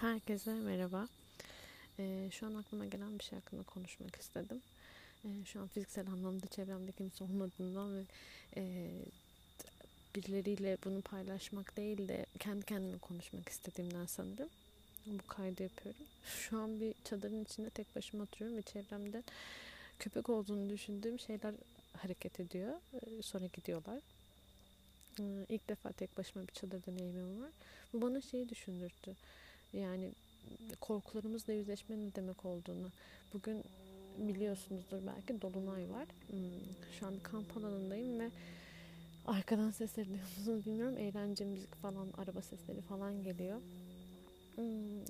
Herkese merhaba. Ee, şu an aklıma gelen bir şey hakkında konuşmak istedim. Ee, şu an fiziksel anlamda çevremde kimse olmadığından ve e, birileriyle bunu paylaşmak değil de kendi kendime konuşmak istediğimden sanırım. Bu kaydı yapıyorum. Şu an bir çadırın içinde tek başıma oturuyorum ve çevremde köpek olduğunu düşündüğüm şeyler hareket ediyor. Ee, sonra gidiyorlar. Ee, ilk defa tek başıma bir çadır deneyimim var. Bu bana şeyi düşündürttü yani korkularımızla yüzleşme ne demek olduğunu. Bugün biliyorsunuzdur belki Dolunay var. Hmm, şu an kamp alanındayım ve arkadan sesleri duyuyor musunuz bilmiyorum. Eğlence müzik falan, araba sesleri falan geliyor. Hmm,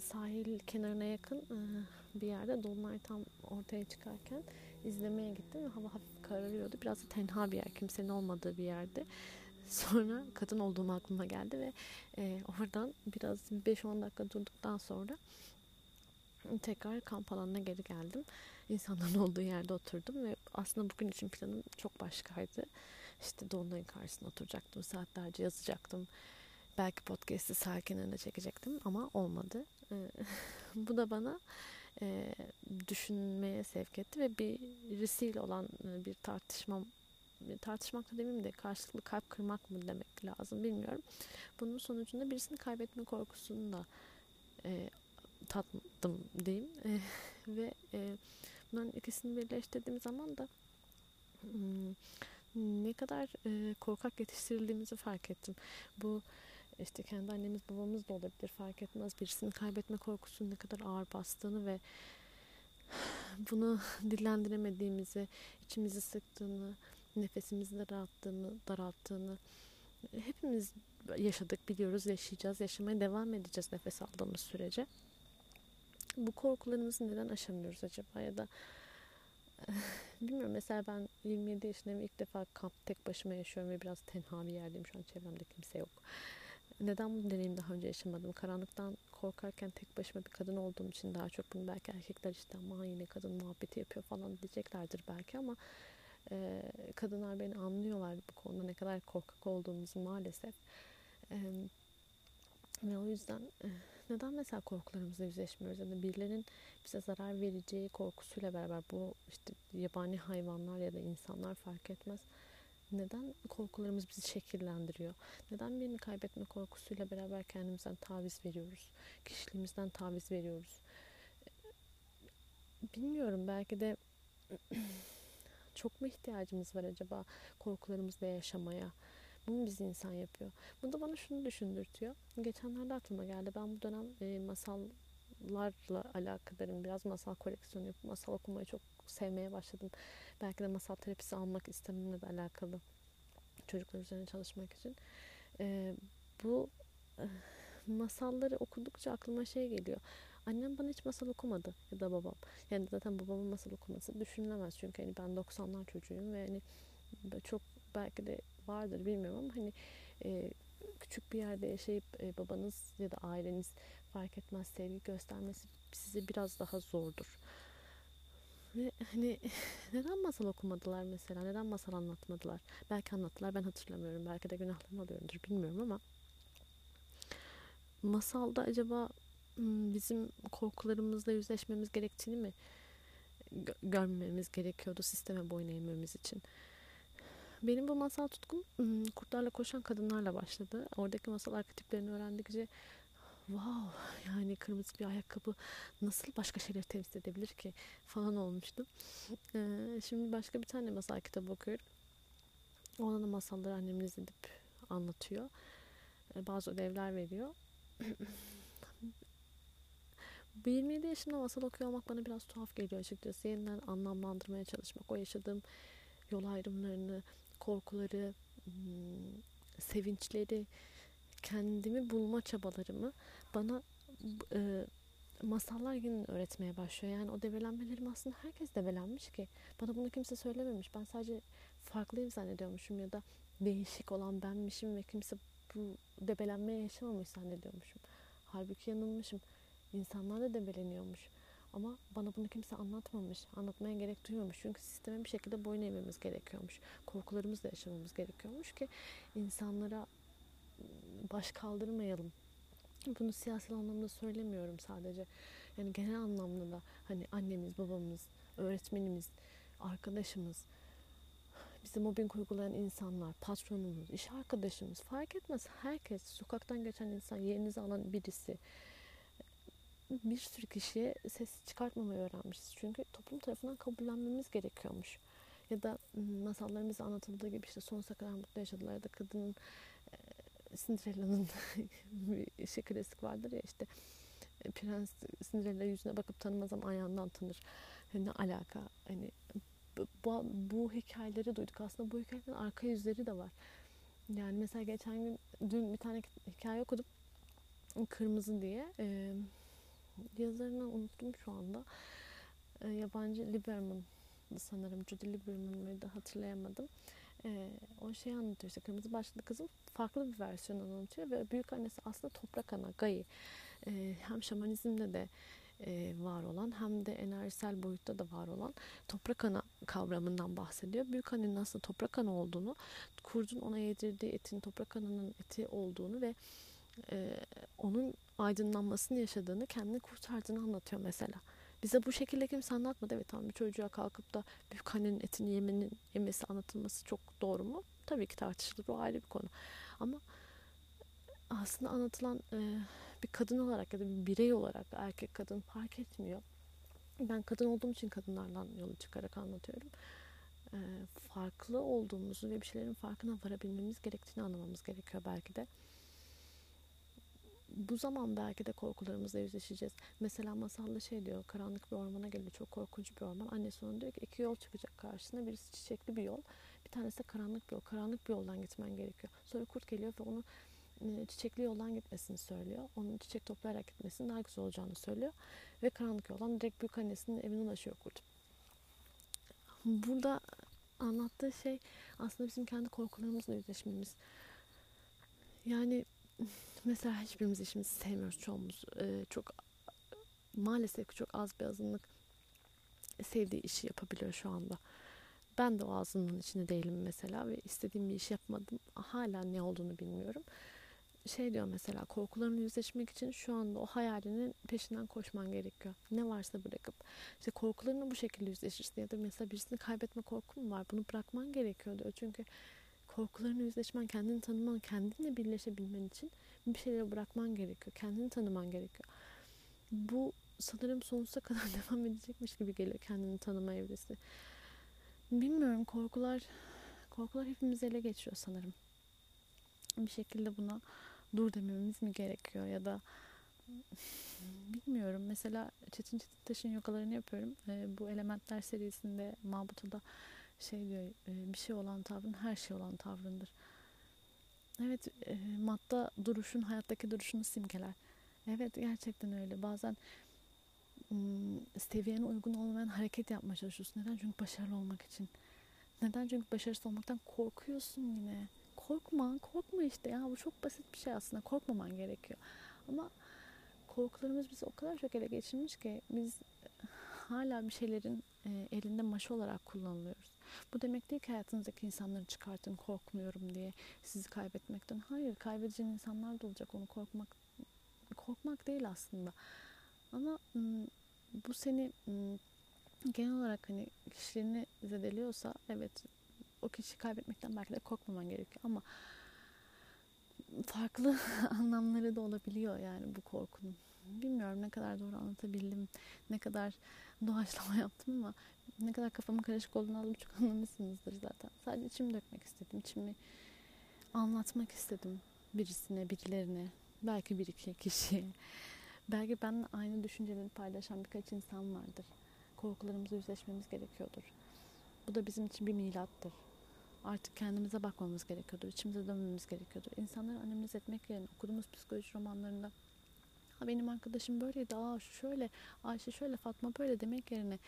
sahil kenarına yakın e, bir yerde Dolunay tam ortaya çıkarken izlemeye gittim ve hava hafif kararıyordu. Biraz da tenha bir yer, kimsenin olmadığı bir yerde. Sonra kadın olduğum aklıma geldi ve e, oradan biraz 5-10 dakika durduktan sonra tekrar kamp alanına geri geldim. İnsanların olduğu yerde oturdum ve aslında bugün için planım çok başkaydı. İşte Dolunay'ın karşısına oturacaktım, saatlerce yazacaktım. Belki podcast'i sakin önüne çekecektim ama olmadı. E, bu da bana e, düşünmeye sevk etti ve birisiyle olan e, bir tartışmam tartışmak da demeyeyim de karşılıklı kalp kırmak mı demek lazım bilmiyorum. Bunun sonucunda birisini kaybetme korkusunu da e, tatdım diyeyim. E, ve e, bunların ikisini birleştirdiğim zaman da hmm, ne kadar e, korkak yetiştirildiğimizi fark ettim. Bu işte kendi annemiz babamız da olabilir fark etmez. Birisini kaybetme korkusunun ne kadar ağır bastığını ve bunu dillendiremediğimizi, içimizi sıktığını, nefesimizi daralttığını, daralttığını hepimiz yaşadık, biliyoruz, yaşayacağız, yaşamaya devam edeceğiz nefes aldığımız sürece. Bu korkularımızı neden aşamıyoruz acaba ya da bilmiyorum mesela ben 27 yaşındayım ilk defa kamp tek başıma yaşıyorum ve biraz tenha bir yerdeyim şu an çevremde kimse yok. Neden bu deneyimi daha önce yaşamadım? Karanlıktan korkarken tek başıma bir kadın olduğum için daha çok bunu belki erkekler işte ama yine kadın muhabbeti yapıyor falan diyeceklerdir belki ama e, kadınlar beni anlıyorlar bu konuda ne kadar korkak olduğumuzu maalesef. E, ve o yüzden e, neden mesela korkularımızla yüzleşmiyoruz ya da birilerinin bize zarar vereceği korkusuyla beraber bu işte yabani hayvanlar ya da insanlar fark etmez. Neden korkularımız bizi şekillendiriyor? Neden birini kaybetme korkusuyla beraber kendimizden taviz veriyoruz? Kişiliğimizden taviz veriyoruz? Bilmiyorum belki de çok mu ihtiyacımız var acaba korkularımızla yaşamaya? Bu mu bizi insan yapıyor? Bu da bana şunu düşündürtüyor. Geçenlerde aklıma geldi. Ben bu dönem e, masallarla alakadarım. Biraz masal koleksiyonu yapıp masal okumayı çok sevmeye başladım. Belki de masal terapisi almak istememle de alakalı. Çocuklar üzerine çalışmak için. E, bu e, masalları okudukça aklıma şey geliyor. Annem bana hiç masal okumadı ya da babam. Yani zaten babamın masal okuması düşünülemez çünkü hani ben 90'lar çocuğuyum ve hani çok belki de vardır bilmiyorum ama hani e, küçük bir yerde yaşayıp e, babanız ya da aileniz fark etmez sevgi göstermesi size biraz daha zordur. Ve hani neden masal okumadılar mesela? Neden masal anlatmadılar? Belki anlattılar ben hatırlamıyorum. Belki de günahlarını alıyorumdur bilmiyorum ama masalda acaba bizim korkularımızla yüzleşmemiz gerektiğini mi görmemiz gerekiyordu sisteme boyun eğmemiz için? Benim bu masal tutkum kurtlarla koşan kadınlarla başladı. Oradaki masal arketiplerini öğrendikçe wow yani kırmızı bir ayakkabı nasıl başka şeyleri temsil edebilir ki falan olmuştum. Şimdi başka bir tane masal kitabı okuyorum. Ona da masalları annemiz edip anlatıyor. Bazı ödevler veriyor. 27 yaşında masal okuyor olmak bana biraz tuhaf geliyor açıkçası. Yeniden anlamlandırmaya çalışmak, o yaşadığım yol ayrımlarını, korkuları, hmm, sevinçleri, kendimi bulma çabalarımı bana e, masallar yine öğretmeye başlıyor. Yani o develenmelerim aslında herkes develenmiş ki. Bana bunu kimse söylememiş. Ben sadece farklıyım zannediyormuşum ya da değişik olan benmişim ve kimse bu debelenmeye yaşamamış zannediyormuşum. Halbuki yanılmışım. İnsanlar da debeleniyormuş. Ama bana bunu kimse anlatmamış. Anlatmaya gerek duymamış. Çünkü sisteme bir şekilde boyun eğmemiz gerekiyormuş. Korkularımızla yaşamamız gerekiyormuş ki insanlara baş kaldırmayalım. Bunu siyasal anlamda söylemiyorum sadece. Yani genel anlamda da hani annemiz, babamız, öğretmenimiz, arkadaşımız, bize mobbing uygulayan insanlar, patronumuz, iş arkadaşımız fark etmez. Herkes, sokaktan geçen insan, yerinizi alan birisi bir sürü kişiye ses çıkartmamayı öğrenmişiz. Çünkü toplum tarafından kabullenmemiz gerekiyormuş. Ya da masallarımızda anlatıldığı gibi işte sonsuza kadar mutlu yaşadılar ya da kadının Cinderella'nın bir şey klasik vardır ya işte Prens Cinderella yüzüne bakıp tanımaz ama ayağından tanır. Ne alaka? Hani bu, bu hikayeleri duyduk. Aslında bu hikayelerin arka yüzleri de var. Yani mesela geçen gün dün bir tane hikaye okudum. Kırmızı diye. Ee, yazarını unuttum şu anda. Ee, yabancı Liberman sanırım. Judy Liberman mıydı hatırlayamadım. Ee, o şeyi anlatıyor işte kırmızı başlıklı kızın farklı bir versiyon anlatıyor ve büyük annesi aslında toprak ana Gayi. Ee, hem şamanizmde de e, var olan hem de enerjisel boyutta da var olan toprak ana kavramından bahsediyor. Büyük annenin aslında toprak ana olduğunu, kurdun ona yedirdiği etin toprak ananın eti olduğunu ve e, onun aydınlanmasını yaşadığını, kendini kurtardığını anlatıyor mesela. Bize bu şekilde kimse anlatmadı. Evet tamam bir çocuğa kalkıp da büyük annenin etini yemenin, yemesi anlatılması çok doğru mu? Tabii ki tartışılır. O ayrı bir konu. Ama aslında anlatılan e, bir kadın olarak ya da bir birey olarak erkek kadın fark etmiyor. Ben kadın olduğum için kadınlardan yola çıkarak anlatıyorum. E, farklı olduğumuzu ve bir şeylerin farkına varabilmemiz gerektiğini anlamamız gerekiyor belki de. Bu zaman belki de korkularımızla yüzleşeceğiz. Mesela masalda şey diyor, karanlık bir ormana geliyor, çok korkunç bir orman. Annesi ona diyor ki iki yol çıkacak karşısına. Birisi çiçekli bir yol, bir tanesi de karanlık bir yol. Karanlık bir yoldan gitmen gerekiyor. Sonra kurt geliyor ve onu e, çiçekli yoldan gitmesini söylüyor. Onun çiçek toplayarak gitmesinin daha güzel olacağını söylüyor. Ve karanlık yoldan direkt büyük annesinin evine ulaşıyor kurt. Burada anlattığı şey aslında bizim kendi korkularımızla yüzleşmemiz. Yani mesela hiçbirimiz işimizi sevmiyoruz çoğumuz. Ee, çok maalesef çok az bir azınlık sevdiği işi yapabiliyor şu anda. Ben de o azınlığın içinde değilim mesela ve istediğim bir iş yapmadım. Hala ne olduğunu bilmiyorum şey diyor mesela korkularını yüzleşmek için şu anda o hayalinin peşinden koşman gerekiyor. Ne varsa bırakıp işte korkularını bu şekilde yüzleşirsin ya da mesela birisini kaybetme korkun var. Bunu bırakman gerekiyor diyor. Çünkü korkularını yüzleşmen, kendini tanıman, kendinle birleşebilmen için bir şeyleri bırakman gerekiyor. Kendini tanıman gerekiyor. Bu sanırım sonsuza kadar devam edecekmiş gibi geliyor kendini tanıma evresi. Bilmiyorum korkular korkular hepimizi ele geçiyor sanırım. Bir şekilde buna dur dememiz mi gerekiyor ya da bilmiyorum. Mesela Çetin Çetin Taş'ın yogalarını yapıyorum. E, bu Elementler serisinde Mahmut'a şey diyor e, bir şey olan tavrın her şey olan tavrındır. Evet e, madda duruşun hayattaki duruşunu simgeler. Evet gerçekten öyle. Bazen seviyene uygun olmayan hareket yapmaya çalışıyorsun. Neden? Çünkü başarılı olmak için. Neden? Çünkü başarısız olmaktan korkuyorsun yine korkma, korkma işte ya bu çok basit bir şey aslında korkmaman gerekiyor. Ama korkularımız bizi o kadar çok ele geçirmiş ki biz hala bir şeylerin elinde maşı olarak kullanılıyoruz. Bu demek değil ki hayatınızdaki insanları çıkartın korkmuyorum diye sizi kaybetmekten. Hayır kaybedeceğin insanlar da olacak onu korkmak korkmak değil aslında. Ama bu seni genel olarak hani kişiliğini zedeliyorsa evet o kişiyi kaybetmekten belki de korkmaman gerekiyor ama farklı anlamları da olabiliyor yani bu korkunun. Bilmiyorum ne kadar doğru anlatabildim, ne kadar doğaçlama yaptım ama ne kadar kafamın karışık olduğunu az buçuk anlamışsınızdır zaten. Sadece içimi dökmek istedim, içimi anlatmak istedim birisine, birilerine, belki bir iki kişiye. Belki ben aynı düşünceleri paylaşan birkaç insan vardır. Korkularımızla yüzleşmemiz gerekiyordur. Bu da bizim için bir milattır artık kendimize bakmamız gerekiyordur. içimize dönmemiz gerekiyordur. İnsanları analiz etmek yerine okuduğumuz psikoloji romanlarında benim arkadaşım böyleydi, aa şöyle, Ayşe şöyle, Fatma böyle demek yerine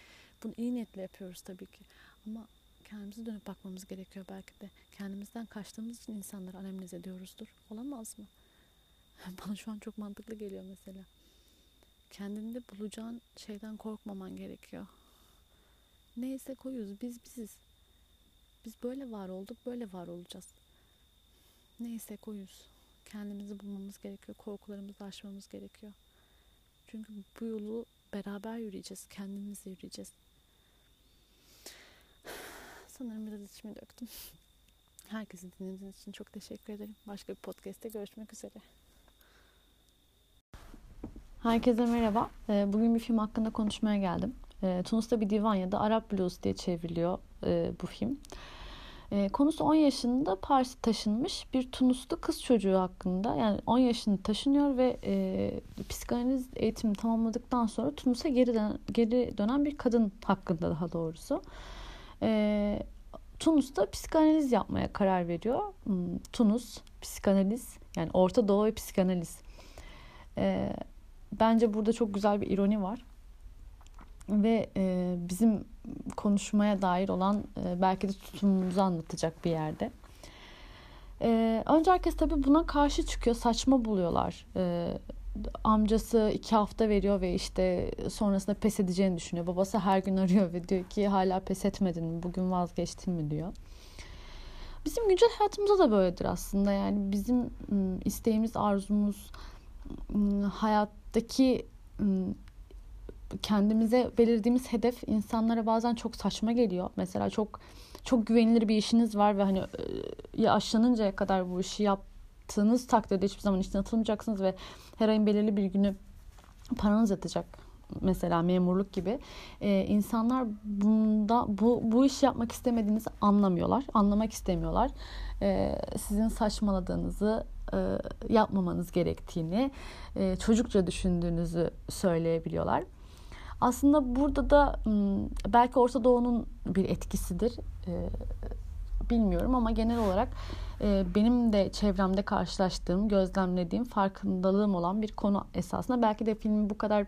bunu iyi niyetle yapıyoruz tabii ki. Ama kendimize dönüp bakmamız gerekiyor belki de. Kendimizden kaçtığımız için insanları analiz ediyoruzdur. Olamaz mı? Bana şu an çok mantıklı geliyor mesela. Kendinde bulacağın şeyden korkmaman gerekiyor. Neyse koyuz biz biziz. Biz böyle var olduk, böyle var olacağız. Neyse koyuz. Kendimizi bulmamız gerekiyor. Korkularımızı aşmamız gerekiyor. Çünkü bu yolu beraber yürüyeceğiz. Kendimizle yürüyeceğiz. Sanırım biraz içimi döktüm. Herkesi dinlediğiniz için çok teşekkür ederim. Başka bir podcast'te görüşmek üzere. Herkese merhaba. Ee, bugün bir film hakkında konuşmaya geldim. Ee, Tunus'ta bir divan ya da Arap Blues diye çevriliyor e, bu film. Ee, konusu 10 yaşında Paris'e taşınmış bir Tunuslu kız çocuğu hakkında. Yani 10 yaşında taşınıyor ve e, psikanaliz eğitimi tamamladıktan sonra Tunus'a geri, dön- geri dönen bir kadın hakkında daha doğrusu. E, Tunus'ta psikanaliz yapmaya karar veriyor. Hmm, Tunus, psikanaliz yani Orta Doğu ve psikanaliz. E, bence burada çok güzel bir ironi var. Ve e, bizim konuşmaya dair olan e, belki de tutumumuzu anlatacak bir yerde. E, önce herkes tabii buna karşı çıkıyor. Saçma buluyorlar. E, amcası iki hafta veriyor ve işte sonrasında pes edeceğini düşünüyor. Babası her gün arıyor ve diyor ki hala pes etmedin mi? Bugün vazgeçtin mi diyor. Bizim güncel hayatımızda da böyledir aslında. Yani bizim ım, isteğimiz, arzumuz, ım, hayattaki ım, kendimize belirlediğimiz hedef insanlara bazen çok saçma geliyor. Mesela çok çok güvenilir bir işiniz var ve hani ya aşlanıncaya kadar bu işi yaptığınız takdirde hiçbir zaman işten atılmayacaksınız ve her ayın belirli bir günü paranız yatacak. Mesela memurluk gibi. Ee, insanlar bunda bu bu işi yapmak istemediğinizi anlamıyorlar. Anlamak istemiyorlar. Ee, sizin saçmaladığınızı e, yapmamanız gerektiğini, e, çocukça düşündüğünüzü söyleyebiliyorlar. Aslında burada da belki Orta Doğu'nun bir etkisidir. Bilmiyorum ama genel olarak benim de çevremde karşılaştığım, gözlemlediğim, farkındalığım olan bir konu esasında. Belki de filmi bu kadar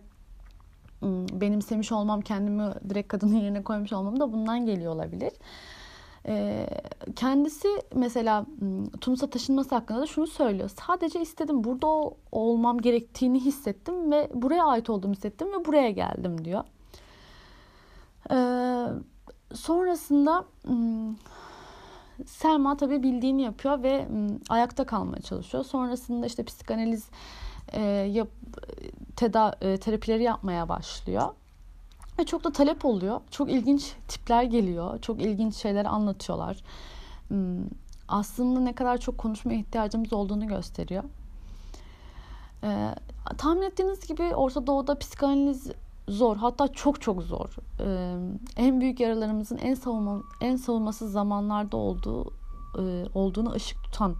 benimsemiş olmam, kendimi direkt kadının yerine koymuş olmam da bundan geliyor olabilir. Kendisi mesela Tunus'a taşınması hakkında da şunu söylüyor. Sadece istedim burada olmam gerektiğini hissettim ve buraya ait olduğumu hissettim ve buraya geldim diyor. Sonrasında Selma tabii bildiğini yapıyor ve ayakta kalmaya çalışıyor. Sonrasında işte psikanaliz yap, teda, terapileri yapmaya başlıyor. Ve çok da talep oluyor. Çok ilginç tipler geliyor. Çok ilginç şeyler anlatıyorlar. Aslında ne kadar çok konuşmaya ihtiyacımız olduğunu gösteriyor. Ee, tahmin ettiğiniz gibi Orta Doğu'da psikanaliz zor. Hatta çok çok zor. Ee, en büyük yaralarımızın en savunma, en savunmasız zamanlarda olduğu e, olduğunu ışık tutan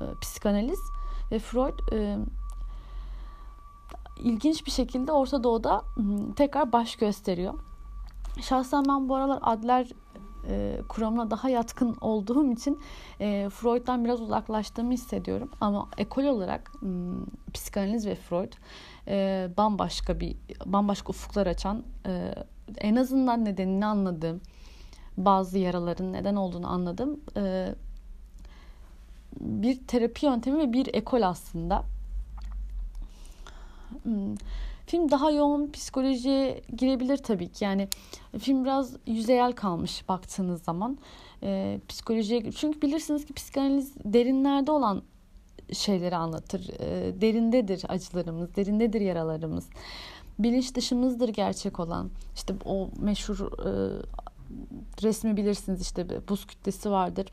e, psikanaliz ve Freud e, ilginç bir şekilde Orta Doğu'da tekrar baş gösteriyor. Şahsen ben bu aralar Adler e, kuramına daha yatkın olduğum için e, Freud'dan biraz uzaklaştığımı hissediyorum. Ama ekol olarak m, psikanaliz ve Freud e, bambaşka bir bambaşka ufuklar açan e, en azından nedenini anladığım bazı yaraların neden olduğunu anladım. E, bir terapi yöntemi ve bir ekol aslında. Hmm. Film daha yoğun psikolojiye girebilir tabii ki. Yani film biraz yüzeyel kalmış baktığınız zaman. E, psikolojiye çünkü bilirsiniz ki psikanaliz derinlerde olan şeyleri anlatır. E, derindedir acılarımız, derindedir yaralarımız. Bilinç dışımızdır gerçek olan. İşte o meşhur e, resmi bilirsiniz işte buz kütlesi vardır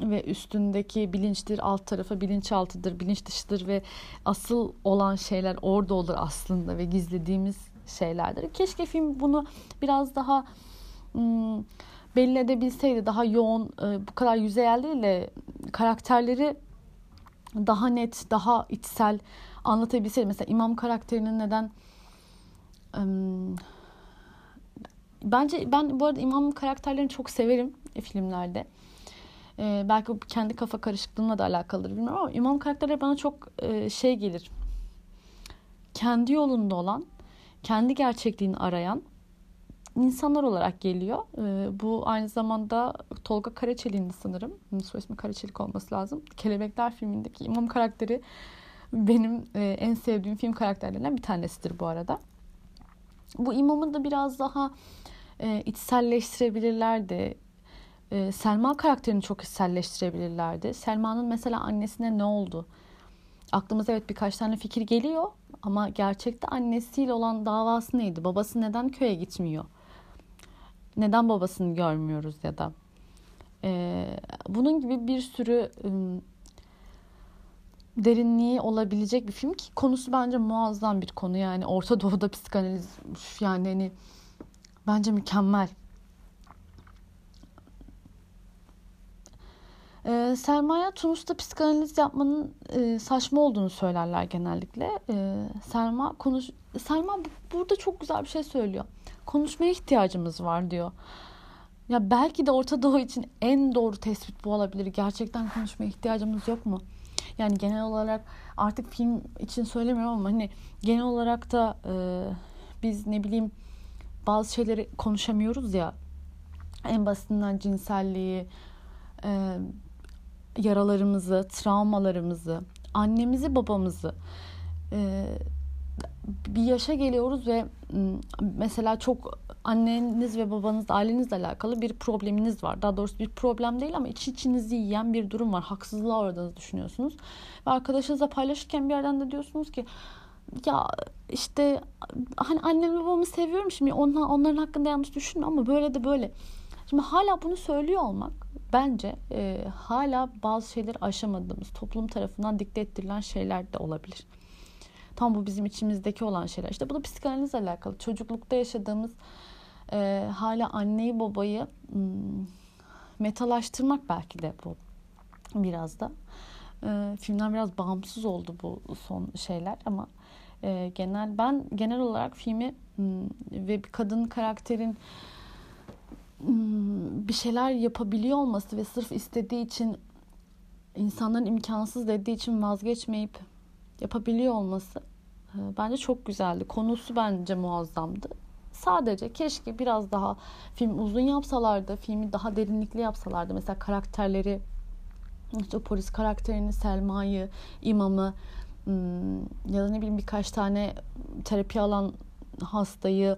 ve üstündeki bilinçtir, alt tarafı bilinçaltıdır, bilinç dışıdır ve asıl olan şeyler orada olur aslında ve gizlediğimiz şeylerdir. Keşke film bunu biraz daha ım, belli edebilseydi, daha yoğun, e, bu kadar yüzeyel değil de karakterleri daha net, daha içsel anlatabilseydi. Mesela imam karakterinin neden ım, bence ben bu arada imam karakterlerini çok severim filmlerde. Ee, belki bu kendi kafa karışıklığımla da alakalıdır bilmiyorum ama imam karakterleri bana çok e, şey gelir. Kendi yolunda olan, kendi gerçekliğini arayan insanlar olarak geliyor. E, bu aynı zamanda Tolga Karaçelik'in sanırım. Soy ismi Karaçelik olması lazım. Kelebekler filmindeki imam karakteri benim e, en sevdiğim film karakterlerinden bir tanesidir bu arada. Bu imamı da biraz daha e, içselleştirebilirlerdi e, Selma karakterini çok içselleştirebilirlerdi. Selma'nın mesela annesine ne oldu? Aklımıza evet birkaç tane fikir geliyor ama gerçekte annesiyle olan davası neydi? Babası neden köye gitmiyor? Neden babasını görmüyoruz ya da? Ee, bunun gibi bir sürü ım, derinliği olabilecek bir film ki konusu bence muazzam bir konu yani Orta Doğu'da psikanaliz yani hani bence mükemmel. Ee, Selma'ya Tunus'ta psikanaliz yapmanın e, saçma olduğunu söylerler genellikle. Ee, Selma konuş Selma burada çok güzel bir şey söylüyor. Konuşmaya ihtiyacımız var diyor. Ya belki de Orta Doğu için en doğru tespit bu olabilir. Gerçekten konuşmaya ihtiyacımız yok mu? Yani genel olarak artık film için söylemiyorum ama hani genel olarak da e, biz ne bileyim bazı şeyleri konuşamıyoruz ya. En basitinden cinselliği, e, yaralarımızı, travmalarımızı, annemizi, babamızı e, bir yaşa geliyoruz ve mesela çok anneniz ve babanız, ailenizle alakalı bir probleminiz var. Daha doğrusu bir problem değil ama iç içinizi yiyen bir durum var. Haksızlığa uğradığınızı düşünüyorsunuz. Ve arkadaşınızla paylaşırken bir yerden de diyorsunuz ki ya işte hani annemi babamı seviyorum şimdi onlar, onların hakkında yanlış düşünme ama böyle de böyle. Şimdi hala bunu söylüyor olmak bence e, hala bazı şeyleri aşamadığımız toplum tarafından dikte ettirilen şeyler de olabilir. Tam bu bizim içimizdeki olan şeyler. İşte bu da psikanalizle alakalı. Çocuklukta yaşadığımız e, hala anneyi babayı hmm, metalaştırmak belki de bu biraz da. E, filmden biraz bağımsız oldu bu son şeyler ama e, genel ben genel olarak filmi hmm, ve bir kadın karakterin bir şeyler yapabiliyor olması ve sırf istediği için insanların imkansız dediği için vazgeçmeyip yapabiliyor olması e, bence çok güzeldi. Konusu bence muazzamdı. Sadece keşke biraz daha film uzun yapsalardı, filmi daha derinlikli yapsalardı. Mesela karakterleri, işte polis karakterini, Selma'yı, imamı ya da ne bileyim birkaç tane terapi alan hastayı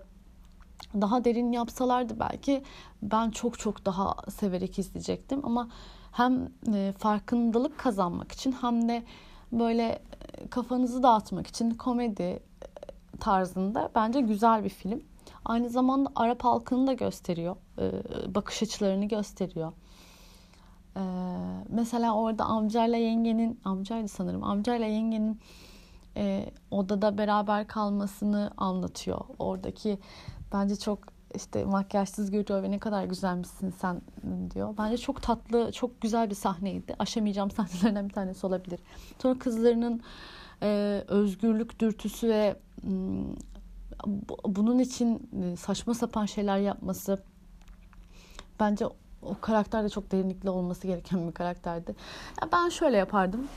daha derin yapsalardı belki ben çok çok daha severek izleyecektim ama hem e, farkındalık kazanmak için hem de böyle e, kafanızı dağıtmak için komedi e, tarzında bence güzel bir film. Aynı zamanda Arap halkını da gösteriyor. Bakış açılarını gösteriyor. Mesela orada amcayla yengenin, amcaydı sanırım, amcayla yengenin odada beraber kalmasını anlatıyor. Oradaki bence çok işte makyajsız görüyor ve ne kadar güzelmişsin sen diyor. Bence çok tatlı, çok güzel bir sahneydi. Aşamayacağım sahnelerden bir tanesi olabilir. Sonra kızlarının e, özgürlük dürtüsü ve m, bunun için saçma sapan şeyler yapması bence o karakter de çok derinlikli olması gereken bir karakterdi. Ya ben şöyle yapardım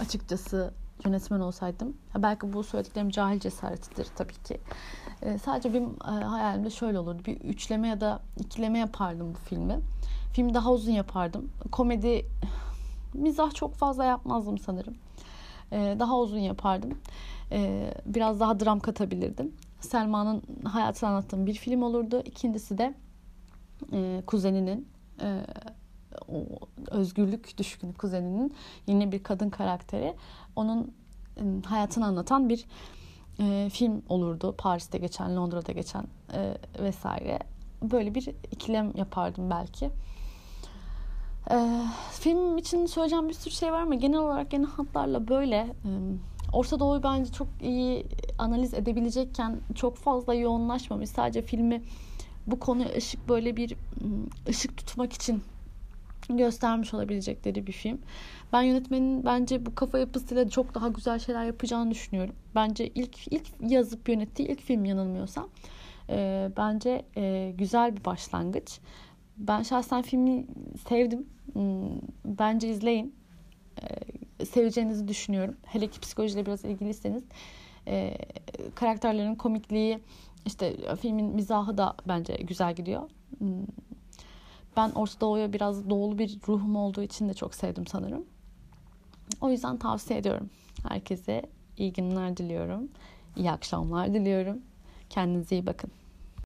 açıkçası yönetmen olsaydım. Belki bu söylediklerim cahil cesaretidir tabii ki. E, sadece benim e, hayalimde şöyle olurdu. Bir üçleme ya da ikileme yapardım bu filmi. Filmi daha uzun yapardım. Komedi, mizah çok fazla yapmazdım sanırım. E, daha uzun yapardım. E, biraz daha dram katabilirdim. Selma'nın hayatını anlattığım bir film olurdu. İkincisi de e, kuzeninin e, özgürlük düşkünü kuzeninin yine bir kadın karakteri onun hayatını anlatan bir e, film olurdu. Paris'te geçen, Londra'da geçen e, vesaire. Böyle bir ikilem yapardım belki. E, film için söyleyeceğim bir sürü şey var ama genel olarak genel hatlarla böyle. E, Orta Doğu'yu bence çok iyi analiz edebilecekken çok fazla yoğunlaşmamış. Sadece filmi bu konuya ışık böyle bir ışık tutmak için göstermiş olabilecekleri bir film. Ben yönetmenin bence bu kafa yapısıyla çok daha güzel şeyler yapacağını düşünüyorum. Bence ilk ilk yazıp yönettiği ilk film yanılmıyorsam e, bence e, güzel bir başlangıç. Ben şahsen filmi sevdim. Hmm, bence izleyin. E, seveceğinizi düşünüyorum. Hele ki psikolojiyle biraz ilgiliyseniz. E, karakterlerin komikliği, işte filmin mizahı da bence güzel gidiyor. Ben Orta Doğu'ya biraz doğulu bir ruhum olduğu için de çok sevdim sanırım. O yüzden tavsiye ediyorum. Herkese iyi günler diliyorum. İyi akşamlar diliyorum. Kendinize iyi bakın.